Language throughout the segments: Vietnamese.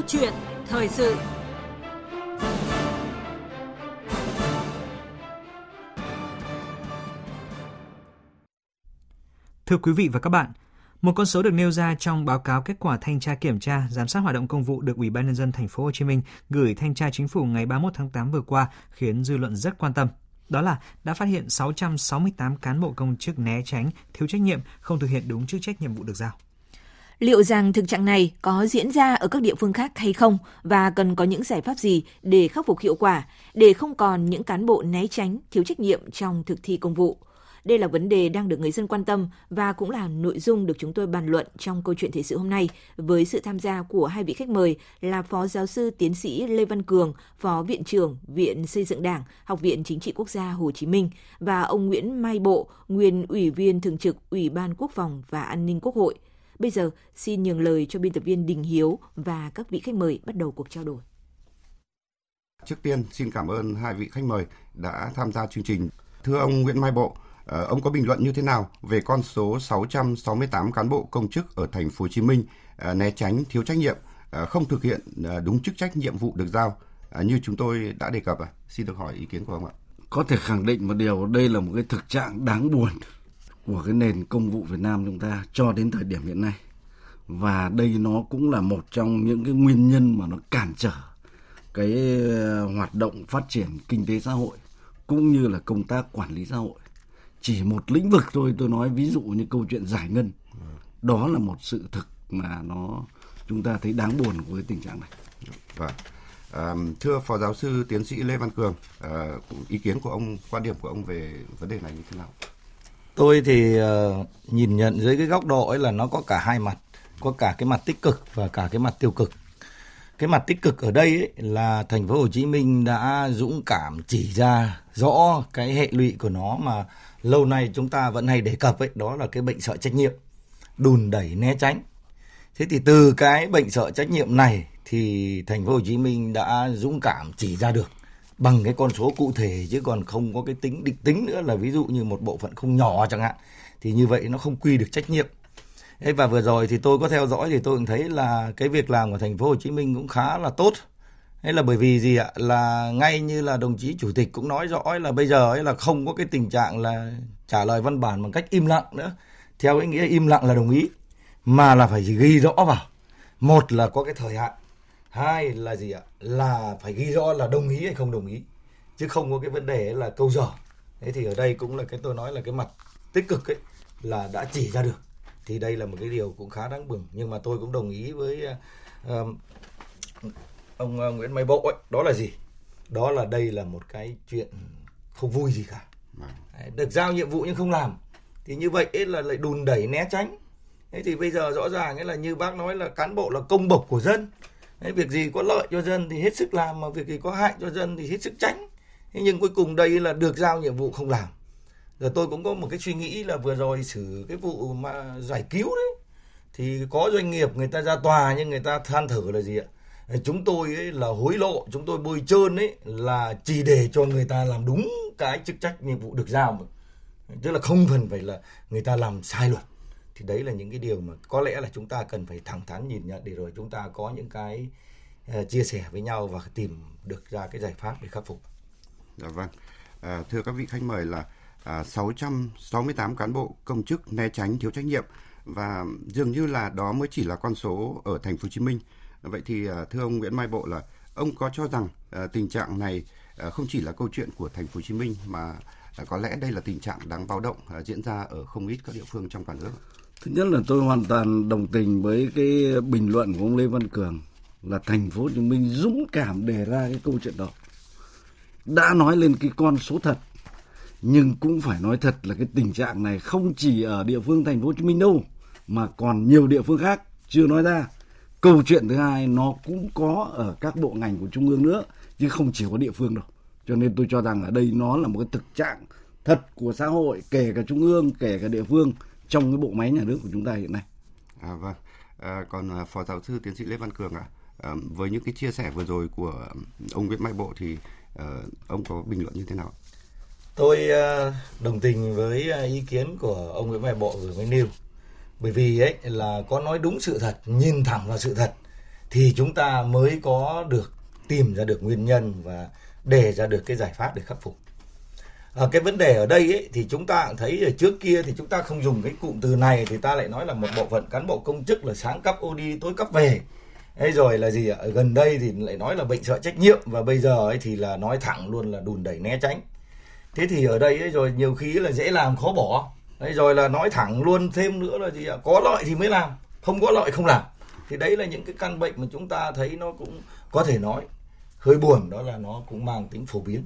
Câu chuyện thời sự Thưa quý vị và các bạn, một con số được nêu ra trong báo cáo kết quả thanh tra kiểm tra giám sát hoạt động công vụ được Ủy ban nhân dân thành phố Hồ Chí Minh gửi thanh tra chính phủ ngày 31 tháng 8 vừa qua khiến dư luận rất quan tâm. Đó là đã phát hiện 668 cán bộ công chức né tránh, thiếu trách nhiệm, không thực hiện đúng chức trách nhiệm vụ được giao. Liệu rằng thực trạng này có diễn ra ở các địa phương khác hay không và cần có những giải pháp gì để khắc phục hiệu quả, để không còn những cán bộ né tránh, thiếu trách nhiệm trong thực thi công vụ? Đây là vấn đề đang được người dân quan tâm và cũng là nội dung được chúng tôi bàn luận trong câu chuyện thời sự hôm nay với sự tham gia của hai vị khách mời là Phó Giáo sư Tiến sĩ Lê Văn Cường, Phó Viện trưởng Viện Xây dựng Đảng, Học viện Chính trị Quốc gia Hồ Chí Minh và ông Nguyễn Mai Bộ, nguyên Ủy viên Thường trực Ủy ban Quốc phòng và An ninh Quốc hội. Bây giờ, xin nhường lời cho biên tập viên Đình Hiếu và các vị khách mời bắt đầu cuộc trao đổi. Trước tiên, xin cảm ơn hai vị khách mời đã tham gia chương trình. Thưa ông Nguyễn Mai Bộ, Ờ, ông có bình luận như thế nào về con số 668 cán bộ công chức ở thành phố Hồ Chí Minh ờ, né tránh thiếu trách nhiệm, ờ, không thực hiện đúng chức trách nhiệm vụ được giao như chúng tôi đã đề cập à? Xin được hỏi ý kiến của ông ạ. Có thể khẳng định một điều đây là một cái thực trạng đáng buồn của cái nền công vụ Việt Nam chúng ta cho đến thời điểm hiện nay. Và đây nó cũng là một trong những cái nguyên nhân mà nó cản trở cái ờ, hoạt động phát triển kinh tế xã hội cũng như là công tác quản lý xã hội. Chỉ một lĩnh vực thôi tôi nói ví dụ như câu chuyện giải ngân. Đó là một sự thực mà nó chúng ta thấy đáng buồn của cái tình trạng này. Vâng. À, thưa phó giáo sư tiến sĩ lê văn cường à, ý kiến của ông quan điểm của ông về vấn đề này như thế nào? Tôi thì uh, nhìn nhận dưới cái góc độ ấy là nó có cả hai mặt có cả cái mặt tích cực và cả cái mặt tiêu cực. Cái mặt tích cực ở đây ấy là thành phố Hồ Chí Minh đã dũng cảm chỉ ra rõ cái hệ lụy của nó mà lâu nay chúng ta vẫn hay đề cập ấy đó là cái bệnh sợ trách nhiệm đùn đẩy né tránh. Thế thì từ cái bệnh sợ trách nhiệm này thì thành phố Hồ Chí Minh đã dũng cảm chỉ ra được bằng cái con số cụ thể chứ còn không có cái tính định tính nữa là ví dụ như một bộ phận không nhỏ chẳng hạn thì như vậy nó không quy được trách nhiệm Thế và vừa rồi thì tôi có theo dõi thì tôi cũng thấy là cái việc làm của thành phố Hồ Chí Minh cũng khá là tốt Thế là bởi vì gì ạ? Là ngay như là đồng chí chủ tịch cũng nói rõ là bây giờ ấy là không có cái tình trạng là trả lời văn bản bằng cách im lặng nữa. Theo cái nghĩa im lặng là đồng ý mà là phải ghi rõ vào. Một là có cái thời hạn, hai là gì ạ? Là phải ghi rõ là đồng ý hay không đồng ý. Chứ không có cái vấn đề là câu giờ. Thế thì ở đây cũng là cái tôi nói là cái mặt tích cực ấy là đã chỉ ra được. Thì đây là một cái điều cũng khá đáng mừng nhưng mà tôi cũng đồng ý với uh, ông uh, Nguyễn Mai Bộ ấy, đó là gì? Đó là đây là một cái chuyện không vui gì cả. Vâng. Đấy, được giao nhiệm vụ nhưng không làm thì như vậy ấy là lại đùn đẩy né tránh. Thế thì bây giờ rõ ràng ấy là như bác nói là cán bộ là công bộc của dân. Đấy, việc gì có lợi cho dân thì hết sức làm mà việc gì có hại cho dân thì hết sức tránh. Thế nhưng cuối cùng đây là được giao nhiệm vụ không làm. Rồi tôi cũng có một cái suy nghĩ là vừa rồi xử cái vụ mà giải cứu đấy thì có doanh nghiệp người ta ra tòa nhưng người ta than thở là gì ạ? chúng tôi ấy là hối lộ chúng tôi bôi trơn ấy là chỉ để cho người ta làm đúng cái chức trách nhiệm vụ được giao mà tức là không cần phải là người ta làm sai luật thì đấy là những cái điều mà có lẽ là chúng ta cần phải thẳng thắn nhìn nhận để rồi chúng ta có những cái ờ, chia sẻ với nhau và tìm được ra cái giải pháp để khắc phục. Dạ vâng. À, thưa các vị khách mời là à, 668 cán bộ công chức né tránh thiếu trách nhiệm và dường như là đó mới chỉ là con số ở thành phố Hồ Chí Minh Vậy thì à, thưa ông Nguyễn Mai Bộ là ông có cho rằng à, tình trạng này à, không chỉ là câu chuyện của thành phố Hồ Chí Minh mà à, có lẽ đây là tình trạng đáng báo động à, diễn ra ở không ít các địa phương trong cả nước. Thứ nhất là tôi hoàn toàn đồng tình với cái bình luận của ông Lê Văn Cường là thành phố Hồ Chí Minh dũng cảm đề ra cái câu chuyện đó. Đã nói lên cái con số thật, nhưng cũng phải nói thật là cái tình trạng này không chỉ ở địa phương thành phố Hồ Chí Minh đâu, mà còn nhiều địa phương khác chưa nói ra. Câu chuyện thứ hai nó cũng có ở các bộ ngành của trung ương nữa, chứ không chỉ có địa phương đâu. Cho nên tôi cho rằng ở đây nó là một cái thực trạng thật của xã hội, kể cả trung ương, kể cả địa phương trong cái bộ máy nhà nước của chúng ta hiện nay. À vâng. À, còn à, phó giáo sư tiến sĩ lê văn cường ạ à, với những cái chia sẻ vừa rồi của ông nguyễn mai bộ thì à, ông có bình luận như thế nào? Tôi à, đồng tình với à, ý kiến của ông nguyễn mai bộ vừa mới nêu. Bởi vì ấy là có nói đúng sự thật nhìn thẳng vào sự thật thì chúng ta mới có được tìm ra được nguyên nhân và đề ra được cái giải pháp để khắc phục à, cái vấn đề ở đây ấy, thì chúng ta thấy ở trước kia thì chúng ta không dùng cái cụm từ này thì ta lại nói là một bộ phận cán bộ công chức là sáng cấp ô đi tối cấp về Thế rồi là gì ạ? Gần đây thì lại nói là bệnh sợ trách nhiệm và bây giờ ấy thì là nói thẳng luôn là đùn đẩy né tránh. Thế thì ở đây ấy rồi nhiều khi là dễ làm khó bỏ. Đấy rồi là nói thẳng luôn thêm nữa là gì ạ? Có lợi thì mới làm, không có lợi không làm. Thì đấy là những cái căn bệnh mà chúng ta thấy nó cũng có thể nói hơi buồn đó là nó cũng mang tính phổ biến.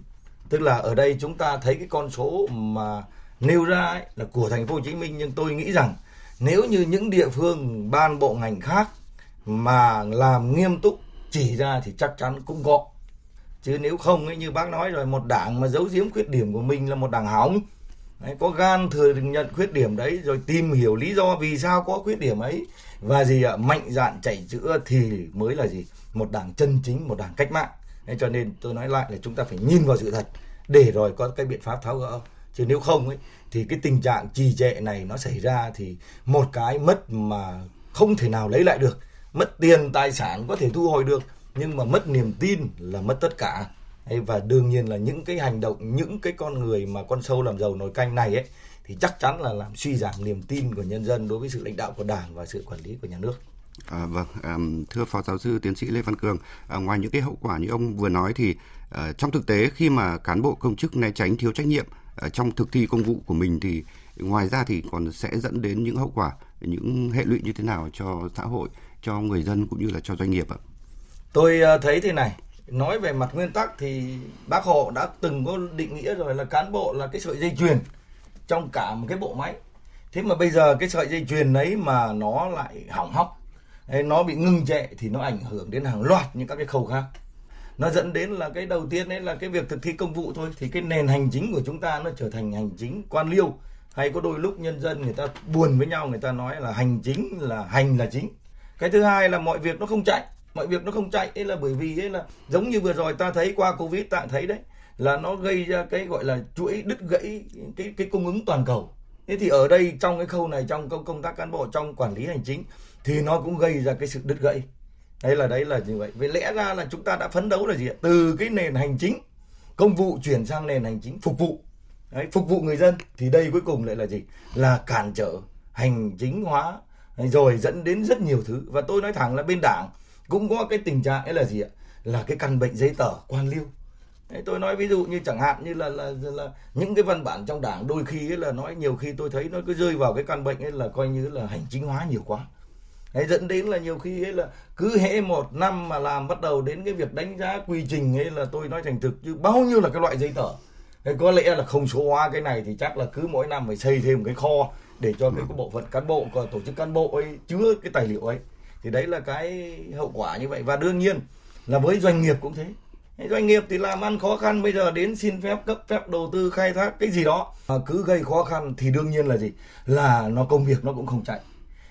Tức là ở đây chúng ta thấy cái con số mà nêu ra ấy là của thành phố Hồ Chí Minh nhưng tôi nghĩ rằng nếu như những địa phương ban bộ ngành khác mà làm nghiêm túc chỉ ra thì chắc chắn cũng có. Chứ nếu không ấy như bác nói rồi một đảng mà giấu giếm khuyết điểm của mình là một đảng hỏng. Đấy, có gan thừa nhận khuyết điểm đấy rồi tìm hiểu lý do vì sao có khuyết điểm ấy và gì ạ? Mạnh dạn chạy chữa thì mới là gì? Một đảng chân chính một đảng cách mạng nên cho nên tôi nói lại là chúng ta phải nhìn vào sự thật để rồi có cái biện pháp tháo gỡ chứ nếu không ấy, thì cái tình trạng trì trệ này nó xảy ra thì một cái mất mà không thể nào lấy lại được, mất tiền, tài sản có thể thu hồi được, nhưng mà mất niềm tin là mất tất cả và đương nhiên là những cái hành động, những cái con người mà con sâu làm giàu nồi canh này ấy, thì chắc chắn là làm suy giảm niềm tin của nhân dân đối với sự lãnh đạo của đảng và sự quản lý của nhà nước. À, vâng, à, thưa phó giáo sư tiến sĩ Lê Văn Cường, à, ngoài những cái hậu quả như ông vừa nói thì à, trong thực tế khi mà cán bộ công chức né tránh thiếu trách nhiệm à, trong thực thi công vụ của mình thì ngoài ra thì còn sẽ dẫn đến những hậu quả, những hệ lụy như thế nào cho xã hội cho người dân cũng như là cho doanh nghiệp ạ? Tôi ờ, thấy thế này, nói về mặt nguyên tắc thì bác Hồ đã từng có định nghĩa rồi là cán bộ là cái sợi dây chuyền trong cả một cái bộ máy. Thế mà bây giờ cái sợi dây chuyền ấy mà nó lại hỏng hóc, nó bị ngưng trệ thì nó ảnh hưởng đến hàng loạt những các cái khâu khác. Nó dẫn đến là cái đầu tiên đấy là cái việc thực thi công vụ thôi, thì cái nền hành chính của chúng ta nó trở thành hành chính quan liêu. Hay có đôi lúc nhân dân người ta buồn với nhau, người ta nói là hành chính là hành là chính. Cái thứ hai là mọi việc nó không chạy, mọi việc nó không chạy. Ấy là bởi vì ấy là giống như vừa rồi ta thấy qua covid, ta thấy đấy, là nó gây ra cái gọi là chuỗi đứt gãy cái cái cung ứng toàn cầu. Thế thì ở đây trong cái khâu này, trong công công tác cán bộ, trong quản lý hành chính thì nó cũng gây ra cái sự đứt gãy. Đấy là đấy là như vậy. Vậy lẽ ra là chúng ta đã phấn đấu là gì ạ? Từ cái nền hành chính công vụ chuyển sang nền hành chính phục vụ. Đấy, phục vụ người dân. Thì đây cuối cùng lại là gì? Là cản trở hành chính hóa rồi dẫn đến rất nhiều thứ. Và tôi nói thẳng là bên đảng cũng có cái tình trạng ấy là gì ạ? Là cái căn bệnh giấy tờ quan liêu. Đấy, tôi nói ví dụ như chẳng hạn như là, là là những cái văn bản trong đảng đôi khi ấy là nói nhiều khi tôi thấy nó cứ rơi vào cái căn bệnh ấy là coi như là hành chính hóa nhiều quá. Đấy, dẫn đến là nhiều khi ấy là cứ hễ một năm mà làm bắt đầu đến cái việc đánh giá quy trình ấy là tôi nói thành thực chứ bao nhiêu là cái loại giấy tờ. Thế có lẽ là không số hóa cái này thì chắc là cứ mỗi năm phải xây thêm một cái kho để cho cái, cái bộ phận cán bộ tổ chức cán bộ ấy chứa cái tài liệu ấy. Thì đấy là cái hậu quả như vậy. Và đương nhiên là với doanh nghiệp cũng thế. Doanh nghiệp thì làm ăn khó khăn bây giờ đến xin phép cấp phép đầu tư khai thác cái gì đó mà cứ gây khó khăn thì đương nhiên là gì? Là nó công việc nó cũng không chạy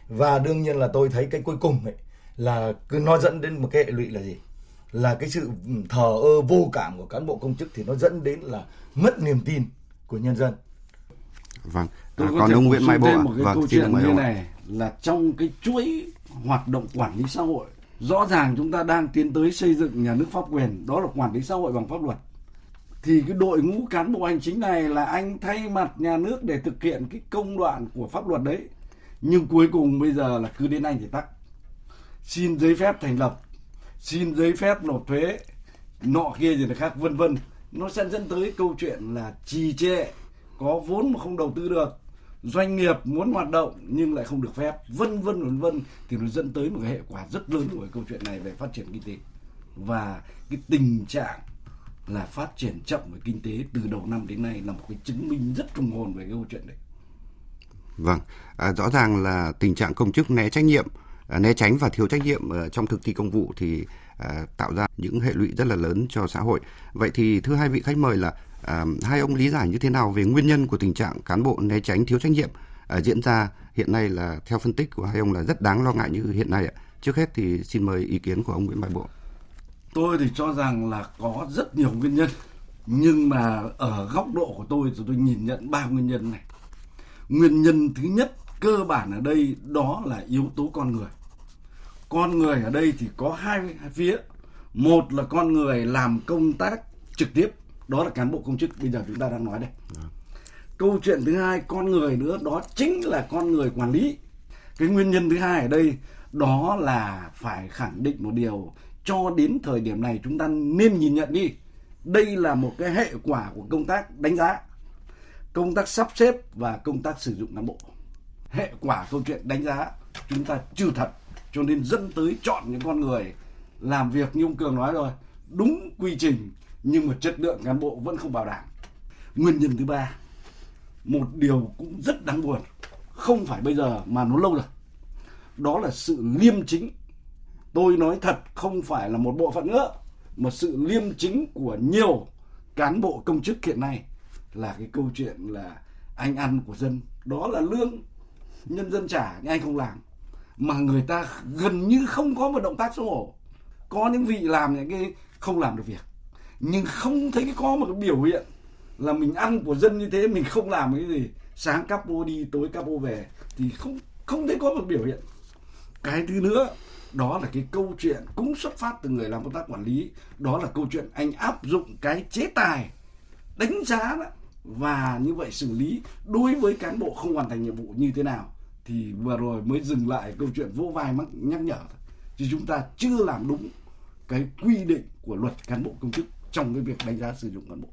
và đương nhiên là tôi thấy cái cuối cùng ấy là cứ nó dẫn đến một cái hệ lụy là gì? Là cái sự thờ ơ vô cảm của cán bộ công chức thì nó dẫn đến là mất niềm tin của nhân dân. Vâng. Tôi à, còn ông Nguyễn Mai Bộ một cái vâng, câu chuyện như này là trong cái chuỗi hoạt động quản lý xã hội rõ ràng chúng ta đang tiến tới xây dựng nhà nước pháp quyền đó là quản lý xã hội bằng pháp luật. Thì cái đội ngũ cán bộ hành chính này là anh thay mặt nhà nước để thực hiện cái công đoạn của pháp luật đấy nhưng cuối cùng bây giờ là cứ đến anh thì tắc xin giấy phép thành lập. Xin giấy phép nộp thuế. Nọ kia gì là khác, vân vân. Nó sẽ dẫn tới câu chuyện là trì trệ. Có vốn mà không đầu tư được. Doanh nghiệp muốn hoạt động nhưng lại không được phép. Vân vân vân vân. Thì nó dẫn tới một cái hệ quả rất lớn của cái câu chuyện này về phát triển kinh tế. Và cái tình trạng là phát triển chậm về kinh tế từ đầu năm đến nay là một cái chứng minh rất trùng hồn về cái câu chuyện này. Vâng, à, rõ ràng là tình trạng công chức né trách nhiệm, à, né tránh và thiếu trách nhiệm à, trong thực thi công vụ thì à, tạo ra những hệ lụy rất là lớn cho xã hội. Vậy thì thưa hai vị khách mời là À, hai ông lý giải như thế nào về nguyên nhân của tình trạng cán bộ né tránh thiếu trách nhiệm à, diễn ra hiện nay là theo phân tích của hai ông là rất đáng lo ngại như hiện nay ạ. Trước hết thì xin mời ý kiến của ông Nguyễn Bài Bộ. Tôi thì cho rằng là có rất nhiều nguyên nhân nhưng mà ở góc độ của tôi thì tôi nhìn nhận ba nguyên nhân này. Nguyên nhân thứ nhất cơ bản ở đây đó là yếu tố con người. con người ở đây thì có hai phía. Một là con người làm công tác trực tiếp, đó là cán bộ công chức, bây giờ chúng ta đang nói đây. Câu chuyện thứ hai, con người nữa, đó chính là con người quản lý. Cái nguyên nhân thứ hai ở đây, đó là phải khẳng định một điều. Cho đến thời điểm này chúng ta nên nhìn nhận đi, đây là một cái hệ quả của công tác đánh giá công tác sắp xếp và công tác sử dụng cán bộ. Hệ quả câu chuyện đánh giá chúng ta chưa thật, cho nên dẫn tới chọn những con người làm việc như ông cường nói rồi, đúng quy trình nhưng mà chất lượng cán bộ vẫn không bảo đảm. Nguyên nhân thứ ba, một điều cũng rất đáng buồn, không phải bây giờ mà nó lâu rồi. Đó là sự liêm chính. Tôi nói thật, không phải là một bộ phận nữa, mà sự liêm chính của nhiều cán bộ công chức hiện nay là cái câu chuyện là anh ăn của dân. Đó là lương nhân dân trả, nhưng anh không làm. Mà người ta gần như không có một động tác xấu hổ. Có những vị làm những cái không làm được việc. Nhưng không thấy có một cái biểu hiện là mình ăn của dân như thế, mình không làm cái gì. Sáng cắp đi, tối cắp về. Thì không không thấy có một biểu hiện. Cái thứ nữa, đó là cái câu chuyện cũng xuất phát từ người làm công tác quản lý. Đó là câu chuyện anh áp dụng cái chế tài đánh giá đó và như vậy xử lý đối với cán bộ không hoàn thành nhiệm vụ như thế nào thì vừa rồi mới dừng lại câu chuyện vô vai mắc nhắc nhở chứ chúng ta chưa làm đúng cái quy định của luật cán bộ công chức trong cái việc đánh giá sử dụng cán bộ.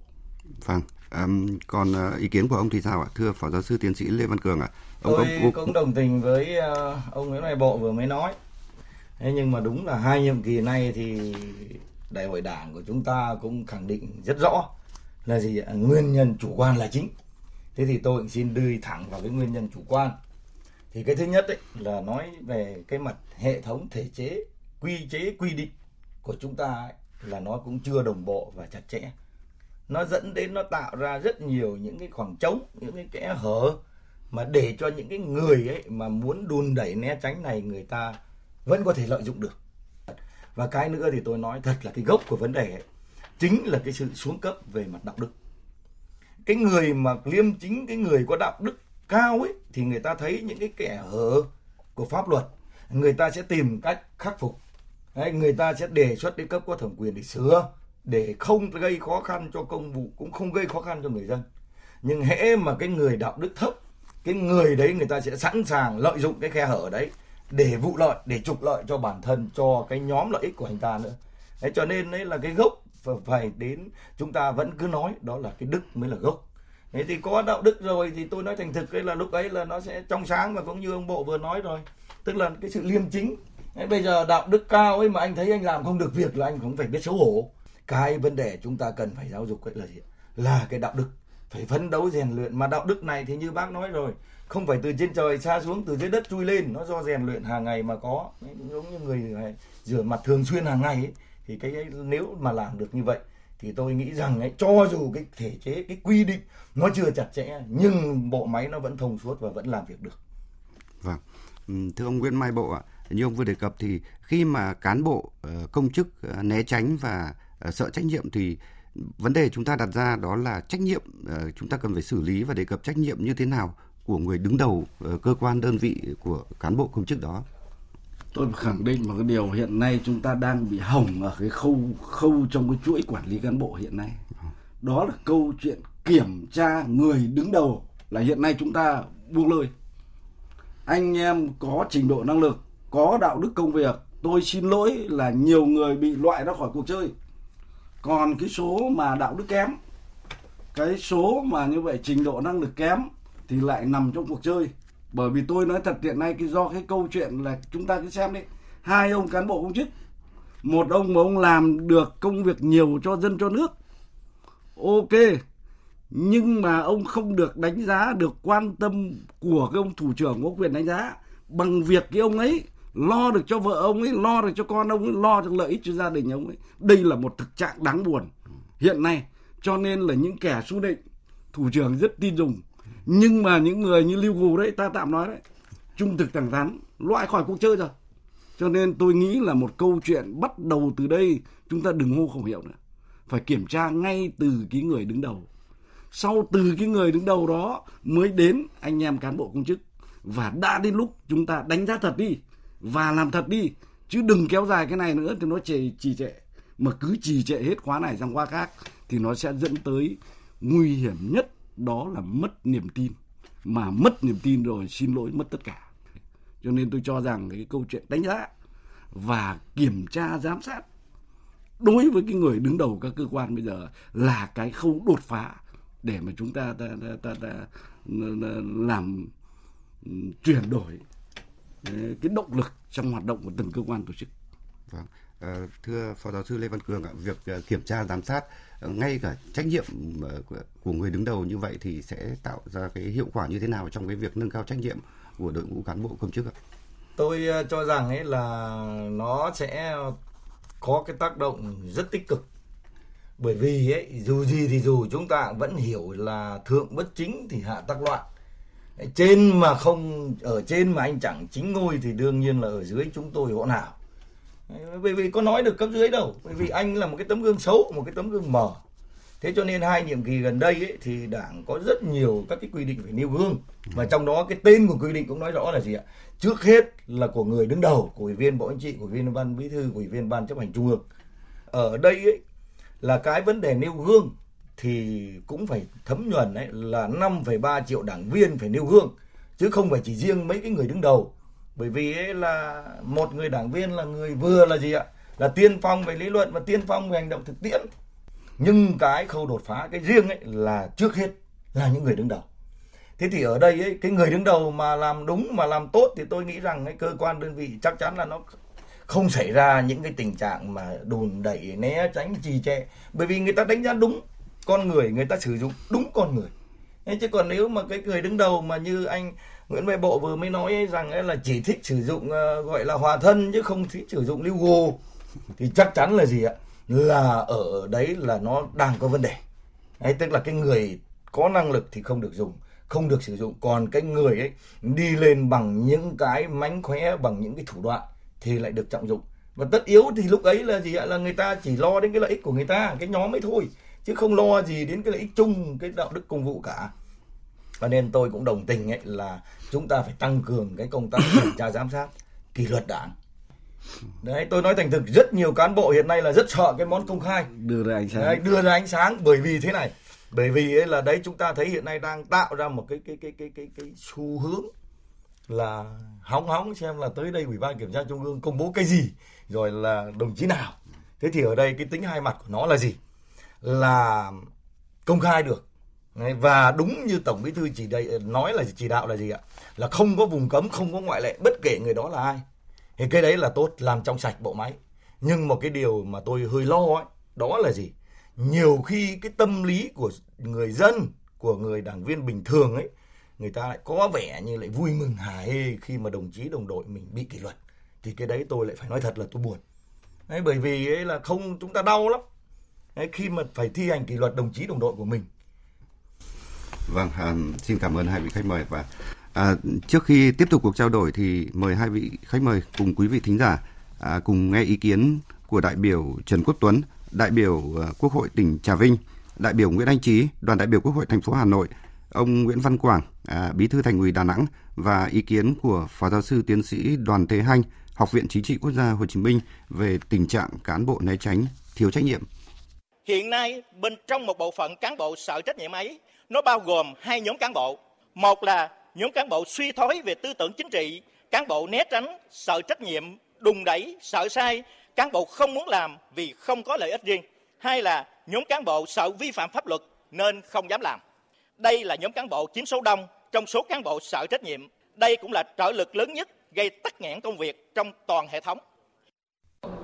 Vâng, um, còn uh, ý kiến của ông thì sao ạ? Thưa Phó Giáo sư Tiến sĩ Lê Văn Cường ạ. Ông Tôi có... cũng đồng tình với uh, ông Nguyễn Hoài Bộ vừa mới nói. Thế nhưng mà đúng là hai nhiệm kỳ này thì đại hội đảng của chúng ta cũng khẳng định rất rõ là gì ạ? Nguyên nhân chủ quan là chính. Thế thì tôi xin đưa thẳng vào cái nguyên nhân chủ quan. Thì cái thứ nhất ấy là nói về cái mặt hệ thống thể chế, quy chế, quy định của chúng ta ấy, là nó cũng chưa đồng bộ và chặt chẽ nó dẫn đến nó tạo ra rất nhiều những cái khoảng trống những cái kẽ hở mà để cho những cái người ấy mà muốn đùn đẩy né tránh này người ta vẫn có thể lợi dụng được và cái nữa thì tôi nói thật là cái gốc của vấn đề ấy, chính là cái sự xuống cấp về mặt đạo đức. Cái người mà liêm chính cái người có đạo đức cao ấy thì người ta thấy những cái kẻ hở của pháp luật người ta sẽ tìm cách khắc phục. Đấy, người ta sẽ đề xuất đến cấp có thẩm quyền để sửa để không gây khó khăn cho công vụ cũng không gây khó khăn cho người dân. Nhưng hễ mà cái người đạo đức thấp cái người đấy người ta sẽ sẵn sàng lợi dụng cái khe hở đấy để vụ lợi để trục lợi cho bản thân cho cái nhóm lợi ích của anh ta nữa. Đấy cho nên đấy là cái gốc phải đến chúng ta vẫn cứ nói đó là cái đức mới là gốc thế thì có đạo đức rồi thì tôi nói thành thực ấy là lúc ấy là nó sẽ trong sáng và cũng như ông bộ vừa nói rồi tức là cái sự liêm chính Thế bây giờ đạo đức cao ấy mà anh thấy anh làm không được việc là anh cũng phải biết xấu hổ. Cái vấn đề chúng ta cần phải giáo dục ấy là gì? Là cái đạo đức. Phải phấn đấu rèn luyện. Mà đạo đức này thì như bác nói rồi. Không phải từ trên trời xa xuống, từ dưới đất chui lên. Nó do rèn luyện hàng ngày mà có. Giống như người à, rửa mặt thường xuyên hàng ngày ấy. Thì cái ấy, nếu mà làm được như vậy thì tôi nghĩ rằng ấy, cho dù cái thể chế, cái quy định nó chưa chặt chẽ nhưng bộ máy nó vẫn thông suốt và vẫn làm việc được. Vâng. Thưa ông Nguyễn Mai Bộ ạ, như ông vừa đề cập thì khi mà cán bộ ờ, công chức ờ, né tránh và ờ, sợ trách nhiệm thì vấn đề chúng ta đặt ra đó là trách nhiệm chúng ta cần phải xử lý và đề cập trách nhiệm như thế nào của người đứng đầu cơ quan đơn vị của cán bộ công chức đó tôi khẳng định một cái điều, hiện nay chúng ta đang bị hỏng ở cái khâu khâu trong cái chuỗi quản lý cán bộ hiện nay. Đó là câu chuyện kiểm tra người đứng đầu, là hiện nay chúng ta buông lơi. Anh em có trình độ năng lực, có đạo đức công việc, tôi xin lỗi là nhiều người bị loại ra khỏi cuộc chơi. Còn cái số mà đạo đức kém, cái số mà như vậy trình độ năng lực kém thì lại nằm trong cuộc chơi bởi vì tôi nói thật, hiện nay cái do cái câu chuyện là chúng ta cứ xem đi. Hai ông cán bộ công chức, một ông mà ông làm được công việc nhiều cho dân, cho nước. Ok, nhưng mà ông không được đánh giá, được quan tâm của cái ông thủ trưởng có quyền đánh giá. Bằng việc cái ông ấy lo được cho vợ ông ấy, lo được cho con ông ấy, lo được lợi ích cho gia đình ông ấy. Đây là một thực trạng đáng buồn hiện nay. Cho nên là những kẻ xu định thủ trưởng rất tin dùng nhưng mà những người như lưu gù đấy, ta tạm nói đấy, trung thực thẳng thắn, loại khỏi cuộc chơi rồi. Cho nên tôi nghĩ là một câu chuyện bắt đầu từ đây, chúng ta đừng hô khẩu hiệu nữa. Phải kiểm tra ngay từ cái người đứng đầu. Sau từ cái người đứng đầu đó mới đến anh em cán bộ công chức. Và đã đến lúc chúng ta đánh giá thật đi, và làm thật đi, chứ đừng kéo dài cái này nữa thì nó trì trì trệ. Mà cứ trì trệ hết khóa này sang khóa khác thì nó sẽ dẫn tới nguy hiểm nhất đó là mất niềm tin mà mất niềm tin rồi xin lỗi mất tất cả cho nên tôi cho rằng cái câu chuyện đánh giá và kiểm tra giám sát đối với cái người đứng đầu các cơ quan bây giờ là cái khâu đột phá để mà chúng ta ta ta, ta, ta, ta làm chuyển đổi ờ, cái động lực trong hoạt động của từng cơ quan tổ chức. Vâng. Ờ, thưa phó giáo sư Lê Văn Cường ạ, việc ờ, kiểm tra giám sát ờ, ngay cả trách nhiệm của, người đứng đầu như vậy thì sẽ tạo ra cái hiệu quả như thế nào trong cái việc nâng cao trách nhiệm của đội ngũ cán bộ công chức ạ? Tôi cho rằng ấy là nó sẽ có cái tác động rất tích cực. Bởi vì ấy dù gì thì dù chúng ta vẫn hiểu là thượng bất chính thì hạ tắc loạn. Trên mà không ở trên mà anh chẳng chính ngôi thì đương nhiên là ở dưới chúng tôi hỗn nào bởi vì có nói được cấp dưới đâu. Bởi vì anh là một cái tấm gương xấu một cái tấm gương mờ. Thế cho nên hai nhiệm kỳ gần đây ấy, thì đảng có rất nhiều các cái quy định về nêu gương. Và trong đó cái tên của quy định cũng nói rõ là gì ạ? Trước hết là của người đứng đầu của ủy viên bộ chính trị của ủy viên ban bí thư của ủy viên ban chấp hành trung ương. Ở đây ấy, là cái vấn đề nêu gương thì cũng phải thấm nhuần ấy là 5,3 triệu đảng viên phải nêu gương chứ không phải chỉ riêng mấy cái người đứng đầu bởi vì ấy là một người đảng viên là người vừa là gì ạ? Là tiên phong về lý luận và tiên phong về hành động thực tiễn. Nhưng cái khâu đột phá, cái riêng ấy là trước hết là những người đứng đầu. Thế thì ở đây ấy, cái người đứng đầu mà làm đúng, mà làm tốt thì tôi nghĩ rằng cái cơ quan đơn vị chắc chắn là nó không xảy ra những cái tình trạng mà đùn đẩy, né tránh, trì trệ. Bởi vì người ta đánh giá đúng con người người ta sử dụng đúng con người. Thế chứ còn nếu mà cái người đứng đầu mà như anh Nguyễn Văn Bộ vừa mới nói rằng là chỉ thích sử dụng ờ, gọi là hòa thân chứ không thích sử dụng lưu gồ thì chắc chắn là gì ạ? Là ở đấy là nó đang có vấn đề. Đấy, tức là cái người có năng lực thì không được dùng không được sử dụng. Còn cái người ấy đi lên bằng những cái mánh khóe bằng những cái thủ đoạn thì lại được trọng dụng. Và tất yếu thì lúc ấy là gì ạ? Là người ta chỉ lo đến cái lợi ích của người ta cái nhóm ấy thôi chứ không lo gì đến cái lợi ích chung cái đạo đức công vụ cả. Và nên tôi cũng đồng tình ấy là chúng ta phải tăng cường cái công tác kiểm tra giám sát kỷ luật đảng. Đấy tôi nói thành thực rất nhiều cán bộ hiện nay là rất sợ cái món công khai. Đưa ra ánh sáng. Đấy, đưa ra ánh sáng bởi vì thế này. Bởi vì ấy là đấy chúng ta thấy hiện nay đang tạo ra một cái cái cái cái cái cái xu hướng là hóng hóng xem là tới đây ủy ban kiểm tra trung ương công bố cái gì rồi là đồng chí nào. Thế thì ở đây cái tính hai mặt của nó là gì? Là công khai được. Và đúng như tổng bí thư chỉ đây nói là chỉ đạo là gì ạ là không có vùng cấm không có ngoại lệ bất kể người đó là ai. Thì cái đấy là tốt làm trong sạch bộ máy. Nhưng một cái điều mà tôi hơi lo ấy đó là gì? Nhiều khi cái tâm lý của người dân của người đảng viên bình thường ấy người ta lại có vẻ như lại vui mừng hả hê khi mà đồng chí đồng đội mình bị kỷ luật. Thì cái đấy tôi lại phải nói thật là tôi buồn. Đấy, bởi vì ấy là không chúng ta đau lắm. Đấy, khi mà phải thi hành kỷ luật đồng chí đồng đội của mình. Vâng à, xin cảm ơn hai vị khách mời và à, trước khi tiếp tục cuộc trao đổi thì mời hai vị khách mời cùng quý vị thính giả à, cùng nghe ý kiến của đại biểu Trần Quốc Tuấn đại biểu à, Quốc hội tỉnh Trà Vinh đại biểu Nguyễn Anh Trí đoàn đại biểu Quốc hội thành phố Hà Nội ông Nguyễn Văn Quảng, à, Bí thư Thành ủy Đà Nẵng và ý kiến của Phó giáo sư tiến sĩ Đoàn Thế Hanh, Học viện Chính trị Quốc gia Hồ Chí Minh về tình trạng cán bộ né tránh, thiếu trách nhiệm. Hiện nay bên trong một bộ phận cán bộ sợ trách nhiệm ấy, nó bao gồm hai nhóm cán bộ. Một là nhóm cán bộ suy thoái về tư tưởng chính trị, cán bộ né tránh, sợ trách nhiệm, đùng đẩy, sợ sai, cán bộ không muốn làm vì không có lợi ích riêng. Hai là nhóm cán bộ sợ vi phạm pháp luật nên không dám làm. Đây là nhóm cán bộ chiếm số đông trong số cán bộ sợ trách nhiệm. Đây cũng là trở lực lớn nhất gây tắc nghẽn công việc trong toàn hệ thống.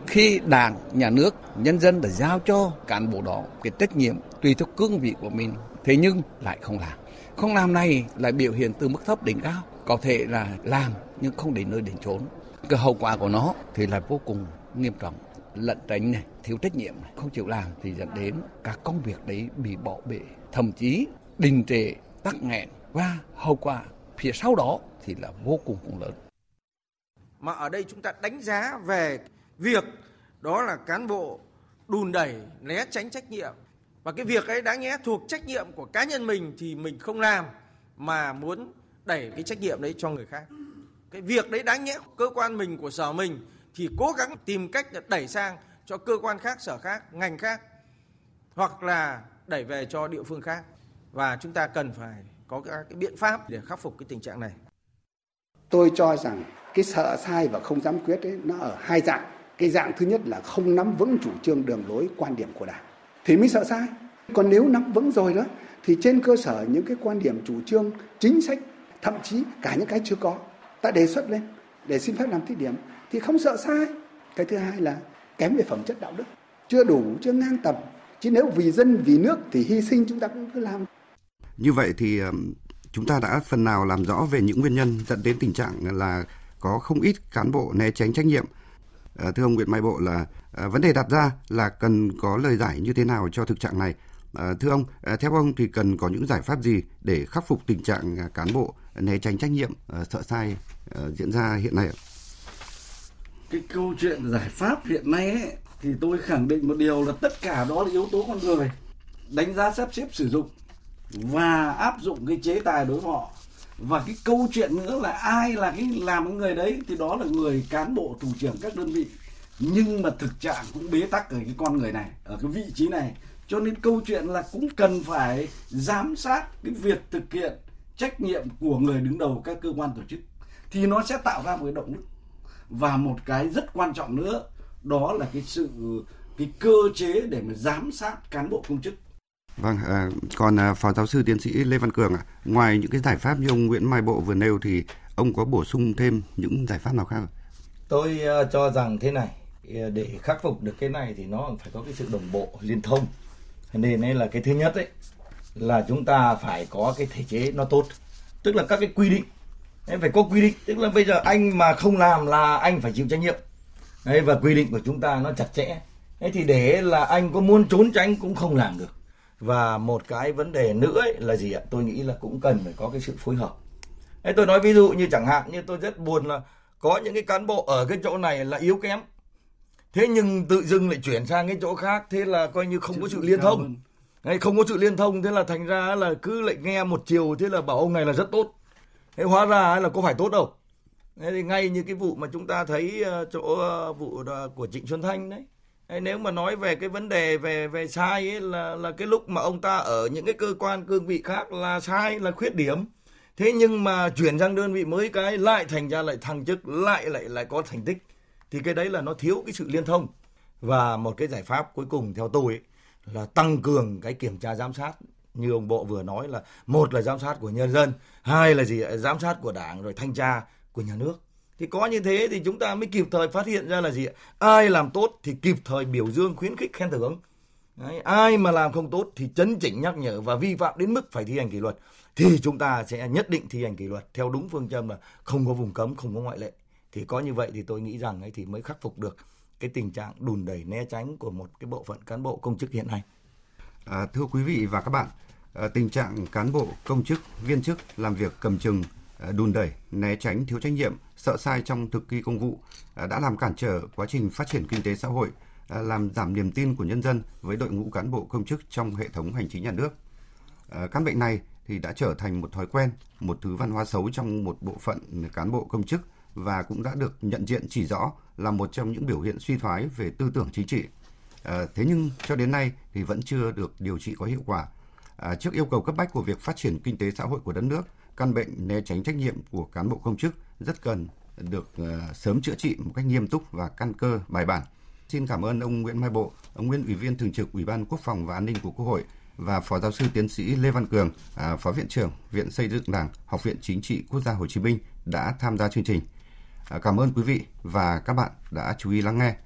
Khi Đảng, Nhà nước, nhân dân đã giao cho cán bộ đó cái trách nhiệm tùy theo cương vị của mình, thế nhưng lại không làm. Không làm này lại biểu hiện từ mức thấp đến cao, có thể là làm nhưng không đến nơi đến chốn. Cái hậu quả của nó thì là vô cùng nghiêm trọng lận tránh này, thiếu trách nhiệm này, không chịu làm thì dẫn đến các công việc đấy bị bỏ bể, thậm chí đình trệ, tắc nghẽn và hậu quả phía sau đó thì là vô cùng cũng lớn. Mà ở đây chúng ta đánh giá về việc đó là cán bộ đùn đẩy, né tránh trách nhiệm. Và cái việc ấy đáng nhẽ thuộc trách nhiệm của cá nhân mình thì mình không làm mà muốn đẩy cái trách nhiệm đấy cho người khác. Cái việc đấy đáng nhẽ cơ quan mình của sở mình thì cố gắng tìm cách đẩy sang cho cơ quan khác, sở khác, ngành khác hoặc là đẩy về cho địa phương khác và chúng ta cần phải có các cái biện pháp để khắc phục cái tình trạng này. Tôi cho rằng cái sợ sai và không dám quyết ấy nó ở hai dạng. Cái dạng thứ nhất là không nắm vững chủ trương đường lối quan điểm của Đảng thì mới sợ sai. Còn nếu nắm vững rồi đó thì trên cơ sở những cái quan điểm chủ trương chính sách thậm chí cả những cái chưa có ta đề xuất lên để xin phép làm thí điểm thì không sợ sai. Cái thứ hai là kém về phẩm chất đạo đức, chưa đủ, chưa ngang tầm. Chứ nếu vì dân, vì nước thì hy sinh chúng ta cũng cứ làm. Như vậy thì chúng ta đã phần nào làm rõ về những nguyên nhân dẫn đến tình trạng là có không ít cán bộ né tránh trách nhiệm. Ờ, thưa ông Nguyễn Mai Bộ là ờ, vấn đề đặt ra là cần có lời giải như thế nào cho thực trạng này. Ờ, thưa ông, theo ông thì cần có những giải pháp gì để khắc phục tình trạng à, cán bộ né tránh trách nhiệm, sợ sai diễn ra hiện nay ạ? Cái câu chuyện giải pháp hiện nay ấy, thì tôi khẳng định một điều là tất cả đó là yếu tố con người đánh giá sắp xếp sử dụng và áp dụng cái chế tài đối với họ và cái câu chuyện nữa là ai là cái làm cái người đấy thì đó là người cán bộ thủ trưởng các đơn vị. Nhưng mà thực trạng cũng bế tắc ở cái con người này, ở cái vị trí này. Cho nên câu chuyện là cũng cần phải giám sát cái việc thực hiện trách nhiệm của người đứng đầu các cơ quan tổ chức. Thì nó sẽ tạo ra một cái động lực. Và một cái rất quan trọng nữa, đó là cái sự, cái cơ chế để mà giám sát cán bộ công chức. Vâng, à, còn à, Phó Giáo sư Tiến sĩ Lê Văn Cường ạ, à, ngoài những cái giải pháp như ông Nguyễn Mai Bộ vừa nêu thì ông có bổ sung thêm những giải pháp nào khác không? Tôi uh, cho rằng thế này, à, để khắc phục được cái này thì nó phải có cái sự đồng bộ liên thông. Nên đây là cái thứ nhất ấy là chúng ta phải có cái thể chế nó tốt, tức là các cái quy định Em phải có quy định, tức là bây giờ anh mà không làm là anh phải chịu trách nhiệm. Đấy, và quy định của chúng ta nó chặt chẽ. Thế thì để là anh có muốn trốn tránh cũng không làm được và một cái vấn đề nữa ấy là gì ạ? Tôi nghĩ là cũng cần phải có cái sự phối hợp. Đấy, tôi nói ví dụ như chẳng hạn như tôi rất buồn là có những cái cán bộ ở cái chỗ này là yếu kém. Thế nhưng tự dưng lại chuyển sang cái chỗ khác thế là coi như không có sự liên thông. Đấy, không có sự liên thông thế là thành ra là cứ lại nghe một chiều thế là bảo ông này là rất tốt. Thế hóa ra là có phải tốt đâu. Thế thì ngay như cái vụ mà chúng ta thấy ờ, chỗ ờ, vụ của Trịnh Xuân Thanh đấy nếu mà nói về cái vấn đề về về sai ấy là là cái lúc mà ông ta ở những cái cơ quan cương vị khác là sai là khuyết điểm. Thế nhưng mà chuyển sang đơn vị mới cái lại thành ra lại thăng chức lại lại lại có thành tích. Thì cái đấy là nó thiếu cái sự liên thông. Và một cái giải pháp cuối cùng theo tôi ấy, là tăng cường cái kiểm tra giám sát. Như ông bộ vừa nói là một là giám sát của nhân dân hai là gì giám sát của đảng rồi thanh tra của nhà nước thì có như thế thì chúng ta mới kịp thời phát hiện ra là gì ai làm tốt thì kịp thời biểu dương khuyến khích khen thưởng. Đấy, ai mà làm không tốt thì chấn chỉnh nhắc nhở và vi phạm đến mức phải thi hành kỷ luật. Thì chúng ta sẽ nhất định thi hành kỷ luật theo đúng phương châm là không có vùng cấm không có ngoại lệ. Thì có như vậy thì tôi nghĩ rằng ấy thì mới khắc phục được cái tình trạng đùn đẩy né tránh của một cái bộ phận cán bộ công chức hiện nay. À, thưa quý vị và các bạn à, tình trạng cán bộ công chức viên chức làm việc cầm chừng Ờ, đùn đẩy né tránh thiếu trách nhiệm sợ sai trong thực thi công vụ ờ, đã làm cản trở quá trình phát triển kinh tế xã hội, ờ, làm giảm niềm tin của nhân dân với đội ngũ cán bộ công chức trong hệ thống hành chính nhà nước. Căn bệnh này thì đã trở thành một thói quen, một thứ văn hóa xấu trong một bộ phận cán bộ công chức và cũng đã được nhận diện chỉ rõ là một trong những biểu hiện suy thoái về tư tưởng chính trị. À, thế nhưng cho đến nay thì vẫn chưa được điều trị có hiệu quả. À, trước yêu cầu cấp bách của việc phát triển kinh tế xã hội của đất nước, căn bệnh né tránh trách nhiệm của cán bộ công chức rất cần được ờ, sớm chữa trị một cách nghiêm túc và căn cơ bài bản. Xin cảm ơn ông Nguyễn Mai Bộ, ông nguyên ủy viên thường trực Ủy ban Quốc phòng và An ninh của Quốc hội và phó giáo sư tiến sĩ Lê Văn Cường, à, phó viện trưởng Viện Xây dựng Đảng, Học viện Chính trị Quốc gia Hồ Chí Minh đã tham gia chương trình. À, cảm ơn quý vị và các bạn đã chú ý lắng nghe.